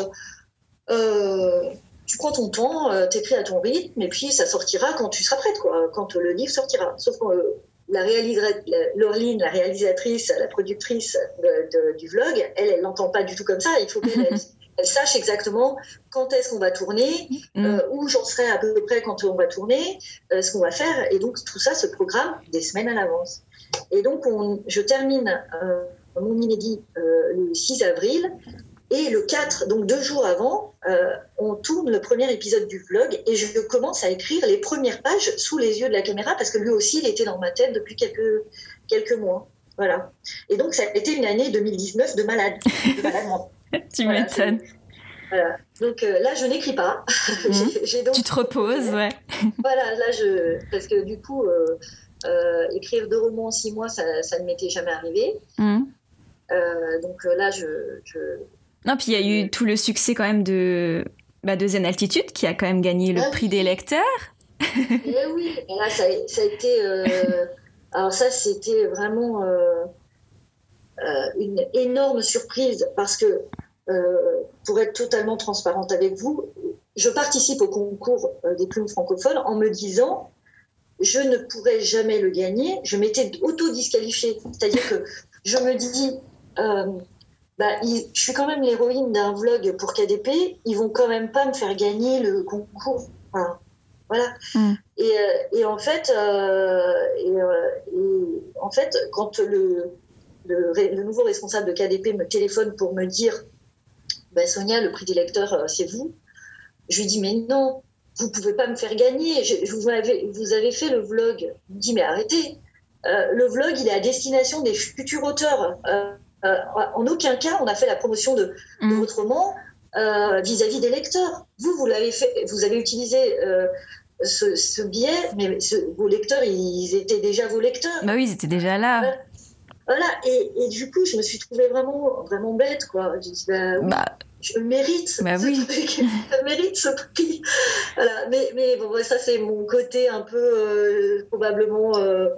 tu prends ton temps, t'écris à ton rythme, et puis ça sortira quand tu seras prête, quoi, quand le livre sortira. Sauf que la Laureline, la réalisatrice, la productrice du vlog, elle, elle l'entend pas du tout comme ça. Il faut qu'elle elle sache exactement quand est-ce qu'on va tourner, mm. euh, où j'en serai à peu près quand on va tourner, euh, ce qu'on va faire. Et donc, tout ça se programme des semaines à l'avance. Et donc, on, je termine euh, mon inédit le 6 avril. Et le 4, donc deux jours avant, euh, on tourne le premier épisode du vlog et je commence à écrire les premières pages sous les yeux de la caméra parce que lui aussi, il était dans ma tête depuis quelques, quelques mois. Voilà. Et donc, ça a été une année 2019 de malade. De malade tu m'étonnes. Voilà. Donc euh, là, je n'écris pas. Mmh. donc... Tu te reposes, ouais. voilà, là, je. Parce que du coup, euh, écrire deux romans en six mois, ça, ça ne m'était jamais arrivé. Mmh. donc là, je, non, puis il y a eu tout le succès quand même de, bah, de Zen Altitude qui a quand même gagné le ah prix des lecteurs. Eh oui, et là ça, a été. Euh, alors ça, c'était vraiment euh, euh, une énorme surprise parce que, pour être totalement transparente avec vous, je participe au concours des plumes francophones en me disant je ne pourrais jamais le gagner. Je m'étais auto-disqualifiée. C'est-à-dire que je me dis bah, je suis quand même l'héroïne d'un vlog pour KDP, ils vont quand même pas me faire gagner le concours. voilà. Mm. Et, euh, et, en fait, euh, euh, et, en fait, quand le, le, nouveau responsable de KDP me téléphone pour me dire, bah, Sonia, le prix des lecteurs, c'est vous. Je lui dis, mais non, vous pouvez pas me faire gagner. Je, vous, avez, vous avez fait le vlog. Il me dit, mais arrêtez. le vlog, il est à destination des futurs auteurs. Euh, en aucun cas, on a fait la promotion de, votre mm. roman euh, vis-à-vis des lecteurs. Vous, vous l'avez fait, vous avez utilisé euh, ce, biais, mais vos lecteurs, ils étaient déjà vos lecteurs. Bah oui, ils étaient déjà là. Voilà, et, du coup, je me suis trouvée vraiment, vraiment bête, quoi. J'ai dit, bah, bah, je mérite. Bah oui. je mérite ce prix. Voilà, mais, mais bon, ça, c'est mon côté un peu, euh, probablement, euh,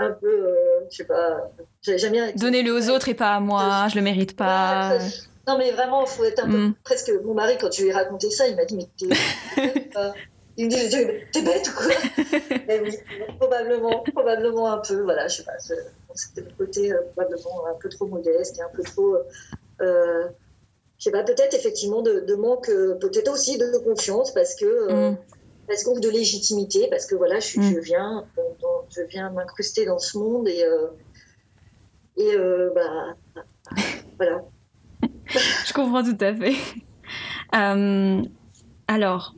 un peu, euh, je sais pas, j'aime bien. Donnez-le aux autres et pas à moi, je le mérite pas. non, mais vraiment, il faut être un peu. Mm. Presque. Mon mari, quand je lui ai raconté ça, il m'a dit, mais t'es. Il me dit, t'es bête ou quoi? Mais oui, probablement, probablement un peu. Voilà, je sais pas. C'était le côté euh, probablement un peu trop modeste et un peu trop. Euh, je sais pas, peut-être effectivement de, manque, euh, peut-être aussi de confiance parce que. Mm. Parce que de légitimité, parce que voilà, je, mm. viens, je viens m'incruster dans ce monde et, et bah, voilà. je comprends tout à fait. alors,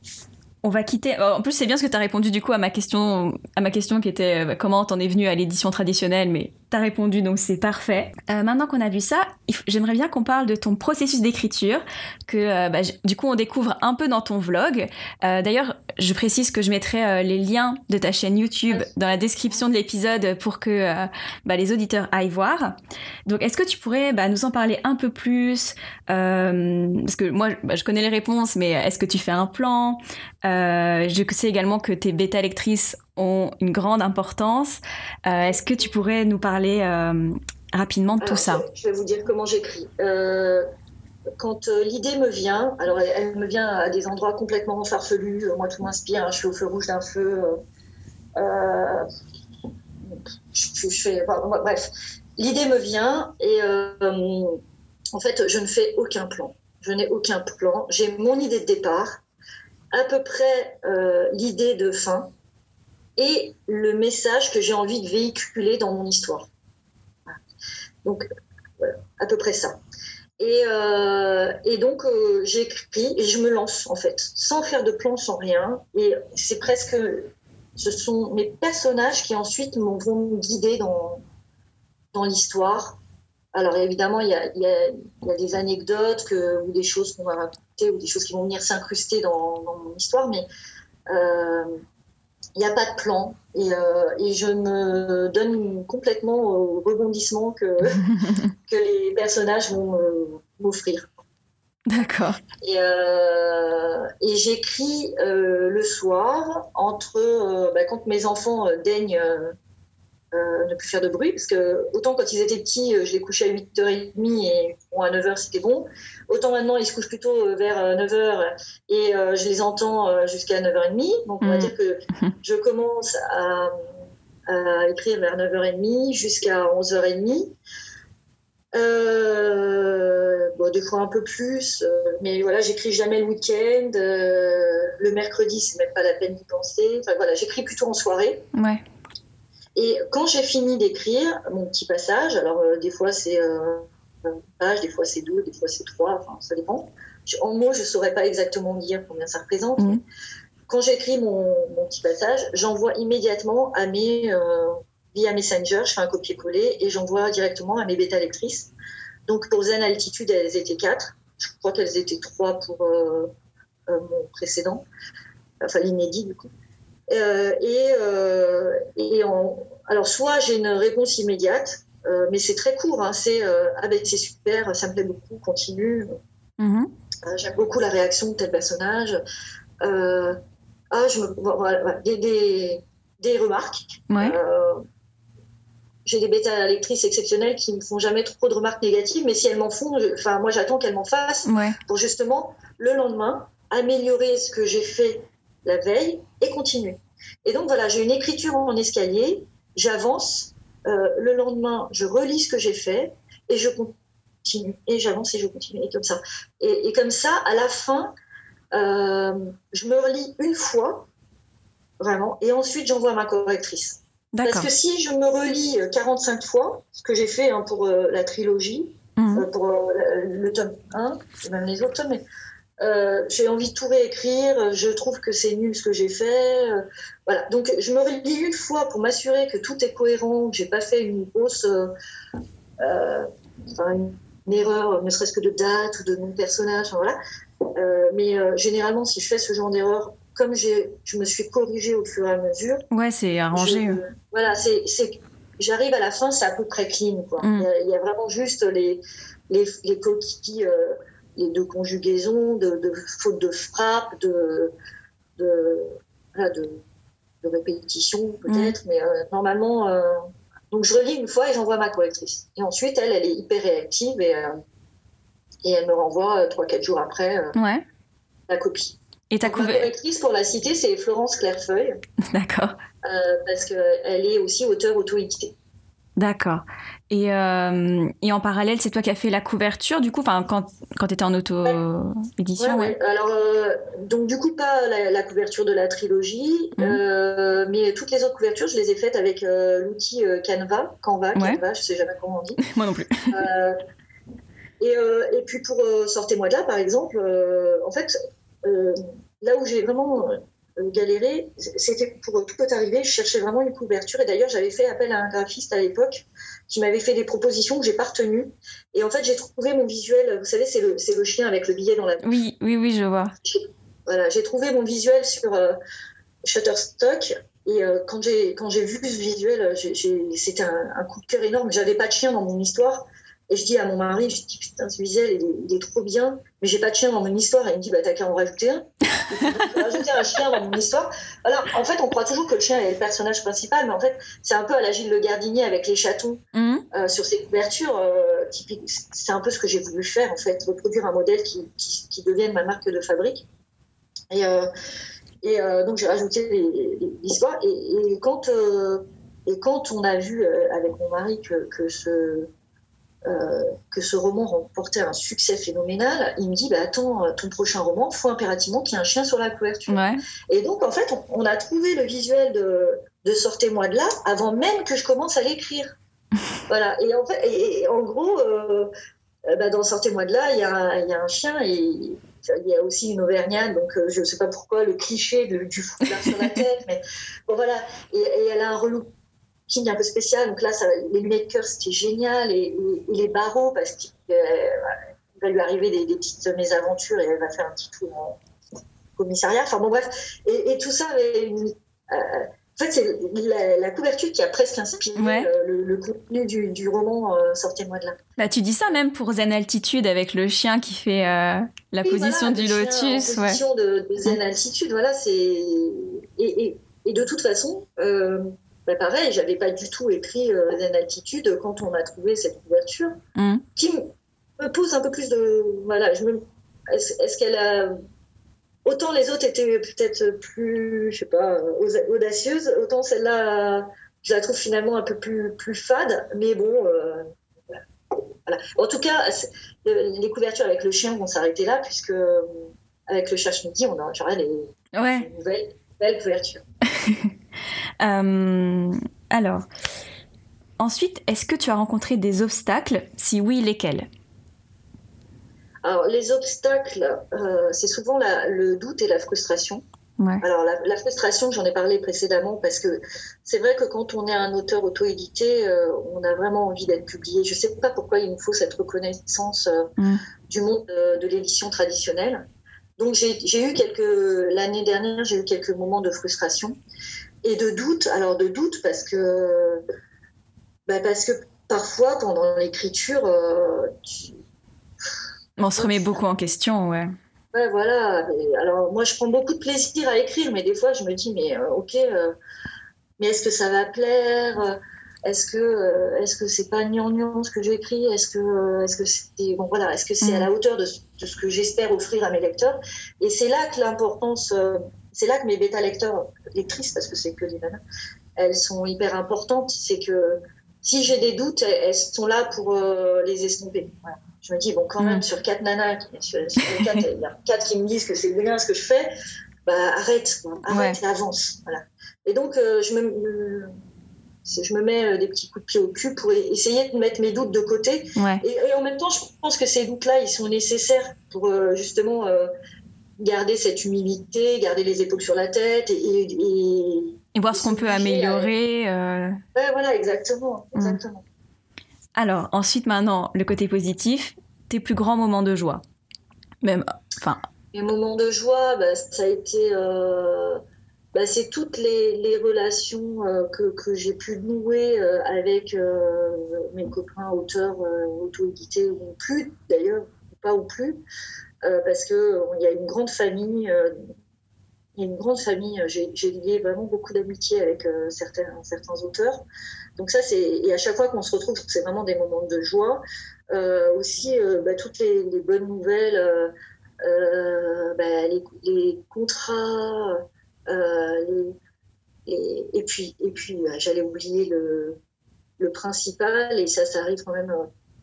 on va quitter. En plus, c'est bien ce que tu as répondu du coup à ma question, à ma question qui était euh, comment t'en es venu à l'édition traditionnelle, mais t'as répondu donc c'est parfait. Euh, maintenant qu'on a vu ça, j'aimerais bien qu'on parle de ton processus d'écriture, que euh, bah, du coup on découvre un peu dans ton vlog. D'ailleurs, je précise que je mettrai les liens de ta chaîne YouTube dans la description de l'épisode pour que bah, les auditeurs aillent voir. Donc, est-ce que tu pourrais bah, nous en parler un peu plus Parce que moi, je connais les réponses, mais est-ce que tu fais un plan? Euh, je sais également que tes bêta lectrices ont une grande importance. Euh, est-ce que tu pourrais nous parler euh, rapidement de tout ça? Je vais vous dire comment j'écris. quand l'idée me vient, alors elle, me vient à des endroits complètement farfelus. Moi, tout m'inspire. Hein, je suis au feu rouge d'un feu. Je, fais, bref, l'idée me vient et en fait, je ne fais aucun plan. Je n'ai aucun plan. J'ai mon idée de départ à peu près euh, l'idée de fin et le message que j'ai envie de véhiculer dans mon histoire. Donc, voilà, à peu près ça. Et, euh, donc, euh, j'écris et je me lance, en fait, sans faire de plan, sans rien. Et c'est presque. Ce sont mes personnages qui ensuite vont me guider dans, dans l'histoire. Alors évidemment, il y a, y a, des anecdotes que, ou des choses qu'on va raconter ou des choses qui vont venir s'incruster dans, mon histoire, mais euh, il n'y a pas de plan et, euh, et, je me donne complètement au rebondissement que, que les personnages vont m'offrir. D'accord. Et, euh, et j'écris le soir entre bah, quand mes enfants daignent euh, ne plus faire de bruit, parce que autant quand ils étaient petits, euh, je les couchais à 8h30 et bon, à 9h c'était bon. Autant maintenant, ils se couchent plutôt euh, vers 9h et je les entends jusqu'à 9h30. Donc on va mm. dire que je commence à, écrire vers 9h30 jusqu'à 11h30. bon, des fois un peu plus, mais voilà, j'écris jamais le week-end. le mercredi, c'est même pas la peine d'y penser. Enfin voilà, j'écris plutôt en soirée. Ouais. Et quand j'ai fini d'écrire mon petit passage, alors euh, des fois c'est euh, une page, des fois c'est deux, des fois c'est trois, enfin ça dépend. En mots, je ne saurais pas exactement dire combien ça représente. Mmh. Quand j'écris mon, mon, petit passage, j'envoie immédiatement à mes, euh, via Messenger, je fais un copier-coller et j'envoie directement à mes bêta lectrices. Donc pour Zen Altitude, elles étaient quatre. Je crois qu'elles étaient trois pour mon précédent, enfin l'inédit du coup. Euh, et, euh, alors, soit j'ai une réponse immédiate, euh, mais c'est très court. Hein, c'est ah ben, c'est super, ça me plaît beaucoup, continue. Mm-hmm. J'aime beaucoup la réaction de tel personnage. ah, je me, des, des, des, remarques. j'ai des bêta lectrices exceptionnelles qui ne font jamais trop de remarques négatives, mais si elles m'en font, enfin moi j'attends qu'elles m'en fassent pour justement le lendemain améliorer ce que j'ai fait la veille et continuer. Et donc voilà, j'ai une écriture en escalier, j'avance, euh, le lendemain, je relis ce que j'ai fait et je continue. Et j'avance et je continue, et comme ça. Et, comme ça, à la fin, euh, je me relis une fois, vraiment, et ensuite j'envoie à ma correctrice. Parce que si je me relis 45 fois, ce que j'ai fait hein, pour euh, la trilogie, mhm. pour le tome 1, et même les autres tomes, mais euh, j'ai envie de tout réécrire, je trouve que c'est nul ce que j'ai fait. Euh, voilà. Donc je me relis une fois pour m'assurer que tout est cohérent, que j'ai pas fait une grosse euh, une, erreur, ne serait-ce que de date ou de nom de personnage. voilà. mais généralement, si je fais ce genre d'erreur, comme je me suis corrigée au fur et à mesure. Ouais, c'est arrangé. voilà, c'est j'arrive à la fin, c'est à peu près clean. Quoi. Mm. Il, y a, vraiment juste les, les, les coquilles de conjugaison, de, de faute de frappe, de, de, de, de répétition peut-être, mm. mais normalement, donc je relis une fois et j'envoie ma correctrice. Et ensuite, elle, elle est hyper réactive et, euh, et elle me renvoie 3-4 euh, jours après euh, la copie. Et ta Ma correctrice, pour la citer, c'est Florence Clairefeuille. D'accord. parce qu'elle est aussi auteure auto-éditée. D'accord. Et, euh, et, en parallèle, c'est toi qui as fait la couverture, du coup, quand, quand tu étais en auto-édition ouais, Alors, euh, donc, du coup, pas la, couverture de la trilogie, mhm. euh, mais toutes les autres couvertures, je les ai faites avec l'outil Canva, Canva, Canva, je sais jamais comment on dit. Moi non plus. et, et, puis, pour Sortez-moi de là, par exemple, en fait, là où j'ai vraiment galérer, c'était pour tout peut arriver, je cherchais vraiment une couverture. Et d'ailleurs j'avais fait appel à un graphiste à l'époque qui m'avait fait des propositions que j'ai pas retenues. Et en fait j'ai trouvé mon visuel, vous savez c'est le, le chien avec le billet dans la Oui, oui, oui, je vois. Voilà, j'ai trouvé mon visuel sur euh, Shutterstock. Et euh, quand j'ai quand j'ai vu ce visuel, c'était un, un, coup de cœur énorme. J'avais pas de chien dans mon histoire et je dis à mon mari, je dis putain, ce visuel, il est, trop bien, mais j'ai pas de chien dans mon histoire. Et il me dit, bah t'as qu'à en rajouter un. rajouter un chien dans mon histoire. Alors, en fait, on croit toujours que le chien est le personnage principal, mais en fait, c'est un peu à la Gilles Le Gardinier avec les chatons mhm. euh, sur ses couvertures. Euh, c'est un peu ce que j'ai voulu faire, en fait, reproduire un modèle qui, qui, devienne ma marque de fabrique. Et, euh, et donc, j'ai rajouté l'histoire. Et, et, quand, et quand on a vu avec mon mari que, que ce euh, que ce roman remportait un succès phénoménal, il me dit bah, Attends, ton prochain roman, il faut impérativement qu'il y ait un chien sur la couverture. Et donc, en fait, on, a trouvé le visuel de, de Sortez-moi de là avant même que je commence à l'écrire. voilà. Et en, fait, et, en gros, euh, euh, bah, dans Sortez-moi de là, il y, y, a un chien et il y a aussi une auvergnate, donc je ne sais pas pourquoi le cliché de, du foulard sur la tête, mais bon voilà. Et, et elle a un relou un peu spécial. Donc là, ça, les cœur, c'était génial. Et, les barreaux, parce qu'il euh, va lui arriver des, petites mésaventures et elle va faire un petit tour en commissariat. Enfin bon, bref. Et, tout ça avait une. Euh, en fait, c'est la, couverture qui a presque inspiré euh, le, contenu du, roman Sortez-moi de là. Bah, tu dis ça même pour Zen Altitude avec le chien qui fait la position du lotus. La position de, Zen Altitude, voilà, c'est. Et, et, de toute façon, bah pareil, j'avais pas du tout écrit euh, Zen quand on a trouvé cette couverture, mm. qui me pose un peu plus de. Voilà, je me... est-ce, qu'elle a. Autant les autres étaient peut-être plus, je sais pas, audacieuses, autant celle-là, je la trouve finalement un peu plus, plus fade, mais bon. Euh, voilà. En tout cas, les couvertures avec le chien vont s'arrêter là, puisque euh, avec le cherche-midi, on a genre les, ouais. nouvelles, belles couvertures. Euh, alors, ensuite, est-ce que tu as rencontré des obstacles? Si oui, lesquels? Alors, les obstacles, euh, c'est souvent le doute et la frustration. Alors, la, frustration, j'en ai parlé précédemment parce que c'est vrai que quand on est un auteur auto-édité, euh, on a vraiment envie d'être publié. Je ne sais pas pourquoi il nous faut cette reconnaissance mm. du monde de l'édition traditionnelle. Donc, j'ai eu quelques. L'année dernière, j'ai eu quelques moments de frustration et de doute. Alors de doute parce que, bah parce que parfois pendant l'écriture, euh, on se remet beaucoup en question, ouais. Ouais, voilà. alors moi, je prends beaucoup de plaisir à écrire, mais des fois, je me dis, mais euh, ok, euh, mais est-ce que ça va plaire? Est-ce que est-ce que c'est pas gnangnan ce que j'écris? Est-ce que est-ce que c'est bon voilà Est-ce que c'est à la mm. hauteur de, de ce que j'espère offrir à mes lecteurs? Et c'est là que l'importance c'est là que mes bêta-lecteurs, lectrices, parce que c'est que des nanas, elles sont hyper importantes. C'est que si j'ai des doutes, elles sont là pour euh, les estomper. Je me dis, bon, quand même, mm. sur quatre nanas, sur, quatre, il y a quatre qui me disent que c'est bien ce que je fais, bah arrête, arrête et avance. Voilà. Et donc, euh, je, me, je me mets euh, des petits coups de pied au cul pour essayer de mettre mes doutes de côté. Et, et, en même temps, je pense que ces doutes-là, ils sont nécessaires pour justement garder cette humilité, garder les épaules sur la tête et, et, voir ce qu'on peut améliorer. Euh... Ouais, voilà, exactement, mm. exactement. Alors, ensuite, maintenant, le côté positif, tes plus grands moments de joie. Même, enfin, mes moments de joie, bah, ça a été. Bah, c'est toutes les, relations que, que j'ai pu nouer avec mes copains auteurs auto-édités ou plus d'ailleurs, pas ou plus, parce qu'il y a une grande famille il y a une grande famille. Euh, j'ai lié vraiment beaucoup d'amitié avec euh, certains, auteurs. Donc ça, c'est et à chaque fois qu'on se retrouve, c'est vraiment des moments de joie. Euh, aussi, bah, toutes les, bonnes nouvelles, bah, les, contrats, et puis et puis j'allais oublier le, le principal et ça, ça arrive quand même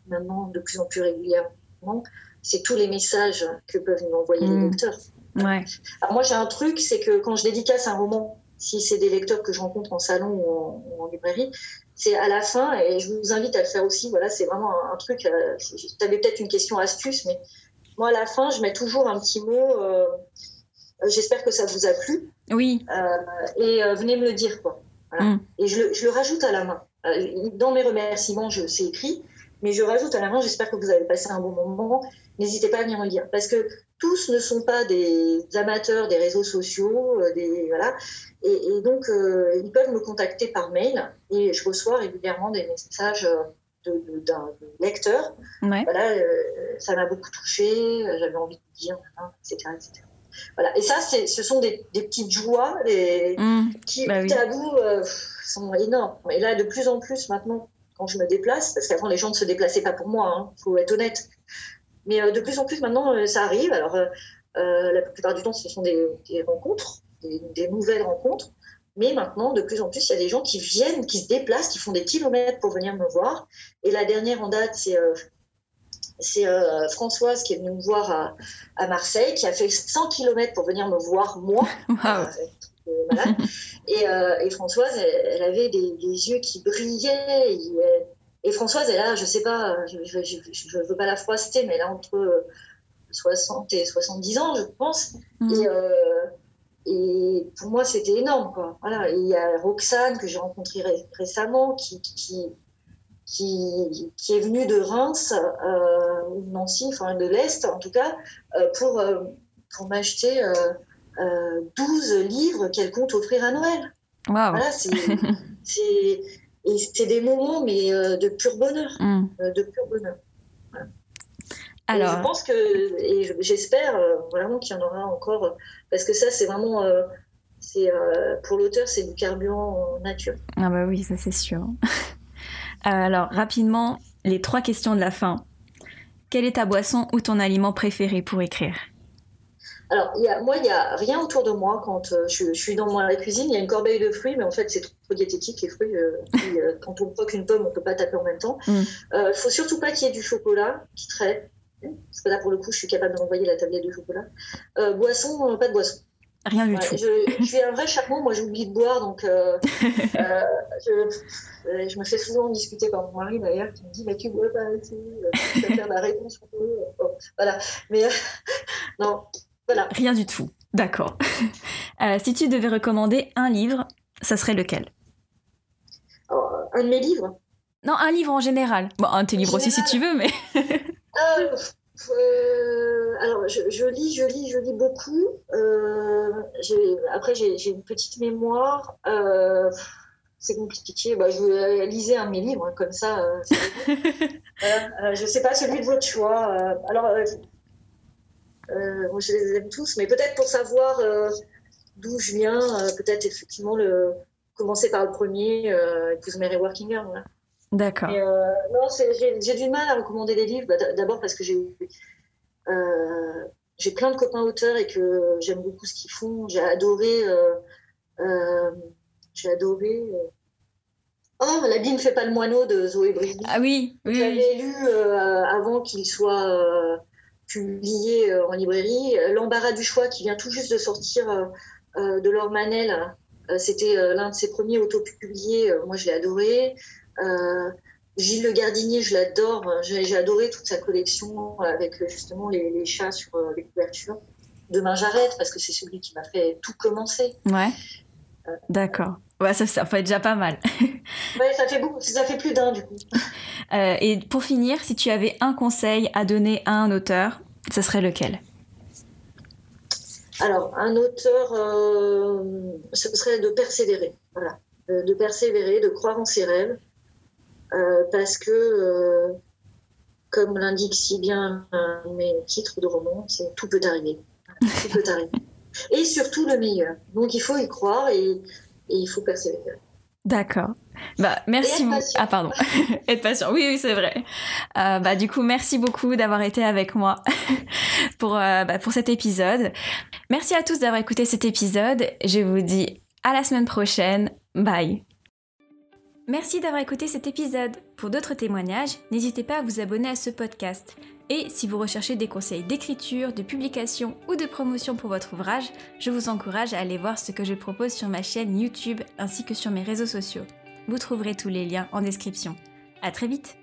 maintenant de plus en plus régulièrement. C'est tous les messages que peuvent nous envoyer les mmh. lecteurs. Ouais. Alors moi, j'ai un truc, c'est que quand je dédicace un roman, si c'est des lecteurs que je rencontre en salon ou en, librairie, c'est à la fin, et je vous invite à le faire aussi. Voilà, c'est vraiment un, truc. Euh, tu avais peut-être une question astuce, mais moi, à la fin, je mets toujours un petit mot. Euh, j'espère que ça vous a plu. Oui. Euh, et venez me le dire, quoi. Mm. Et je, je, le rajoute à la main. dans mes remerciements, je c'est écrit, mais je rajoute à la main. J'espère que vous avez passé un bon moment. N'hésitez pas à venir me dire, parce que tous ne sont pas des amateurs des réseaux sociaux, euh, des, voilà. Et, donc, euh, ils peuvent me contacter par mail et je reçois régulièrement des messages d'un de, lecteur. Voilà, euh, ça m'a beaucoup touché, j'avais envie de dire, etc., etc. Voilà. Et ça, ce sont des, petites joies mmh. qui, bah à bout, sont énormes. Et là, de plus en plus maintenant, quand je me déplace, parce qu'avant, les gens ne se déplaçaient pas pour moi, il hein, faut être honnête. Mais euh, de plus en plus maintenant, euh, ça arrive. Alors, euh, la plupart du temps, ce sont des, rencontres, des, nouvelles rencontres. Mais maintenant, de plus en plus, il y a des gens qui viennent, qui se déplacent, qui font des kilomètres pour venir me voir. Et la dernière en date, c'est c'est Françoise qui est venue me voir à, Marseille, qui a fait 100 km pour venir me voir moi. et, Françoise, elle, avait des, yeux qui brillaient. Et Françoise, elle a, je sais pas, je ne veux pas la froister, mais elle a entre 60 et 70 ans, je pense. Mm. Et, euh, et, pour moi, c'était énorme. Quoi. Voilà. il y a Roxane, que j'ai rencontrée récemment, qui, qui, qui, qui, est venue de Reims, euh, ou Nancy, enfin de l'Est en tout cas, euh, pour, pour m'acheter 12 livres qu'elle compte offrir à Noël. Wow. Voilà, c'est et c'est des moments, mais euh, de pur bonheur. Mm. Euh, de pur bonheur. Alors... je pense que, et j'espère euh, vraiment qu'il y en aura encore, parce que ça, c'est vraiment, c'est pour l'auteur, c'est du carburant nature. Ah bah oui, ça c'est sûr. Alors, rapidement, les trois questions de la fin. Quelle est ta boisson ou ton aliment préféré pour écrire? Alors, y a, moi, il n'y a rien autour de moi quand euh, je, suis dans la cuisine. Il y a une corbeille de fruits, mais en fait, c'est trop diététique, les fruits. Euh, euh, quand on croque une pomme, on ne peut pas taper en même temps. Il mm. ne faut surtout pas qu'il y ait du chocolat qui traite. Parce que là, pour le coup, je suis capable d'envoyer la tablette de chocolat. boisson, pas de boisson. Rien du tout. Je, suis un vrai chapeau, moi j'oublie de boire, donc je, me fais souvent discuter par mon mari d'ailleurs, qui me dit Mais tu bois pas assez, tu vas faire la réponse. voilà. Mais non, Rien du tout. D'accord. Euh, si tu devais recommander un livre, ça serait lequel? Oh, Un de mes livres? Non, un livre en général. Bon, un de tes livres aussi si tu veux, mais. Euh, euh, alors, je, lis, je lis, je lis beaucoup. après, j'ai une petite mémoire. c'est compliqué. Bah, je vais liser un de mes livres, hein, comme ça. je ne sais pas, celui de votre choix. alors, euh, moi, je les aime tous, mais peut-être pour savoir euh, d'où je viens, euh, peut-être effectivement le, commencer par le premier, Épouse Mary Working Girl. D'accord. non, j'ai du mal à recommander des livres, bah, d'abord parce que j'ai j'ai plein de copains auteurs et que j'aime beaucoup ce qu'ils font. J'ai adoré. j'ai adoré. Oh, La vie ne fait pas le moineau de Zoé Brady. Ah oui, oui. J'avais lu avant qu'il soit publié euh, en librairie. L'embarras du choix qui vient tout juste de sortir euh, euh, de Laure Manel, c'était l'un de ses premiers auto-publiés. Moi, je l'ai adoré. Gilles Le Gardinier, je l'adore. J'ai adoré toute sa collection avec justement les, chats sur les couvertures. Demain j'arrête parce que c'est celui qui m'a fait tout commencer. Ouais. D'accord. Ouais, ça, ça fait déjà pas mal. ouais, ça fait beaucoup. Ça fait plus d'un du coup. et pour finir, si tu avais un conseil à donner à un auteur, ce serait lequel? Alors, un auteur, euh, ce serait de persévérer. Voilà. De, persévérer, de croire en ses rêves. Euh, parce que, euh, comme l'indique si bien mes titres de romans, c'est tout peut arriver. Tout peut arriver. Et surtout le meilleur. Donc, il faut y croire et, et il faut persévérer. D'accord. Bah, merci beaucoup. Ah, pardon. être patient. Oui, oui, c'est vrai. Euh, bah, du coup, merci beaucoup d'avoir été avec moi pour, euh, bah, pour cet épisode. Merci à tous d'avoir écouté cet épisode. Je vous dis à la semaine prochaine. Bye. Merci d'avoir écouté cet épisode. Pour d'autres témoignages, n'hésitez pas à vous abonner à ce podcast. Et si vous recherchez des conseils d'écriture, de publication ou de promotion pour votre ouvrage, je vous encourage à aller voir ce que je propose sur ma chaîne YouTube ainsi que sur mes réseaux sociaux. Vous trouverez tous les liens en description. À très vite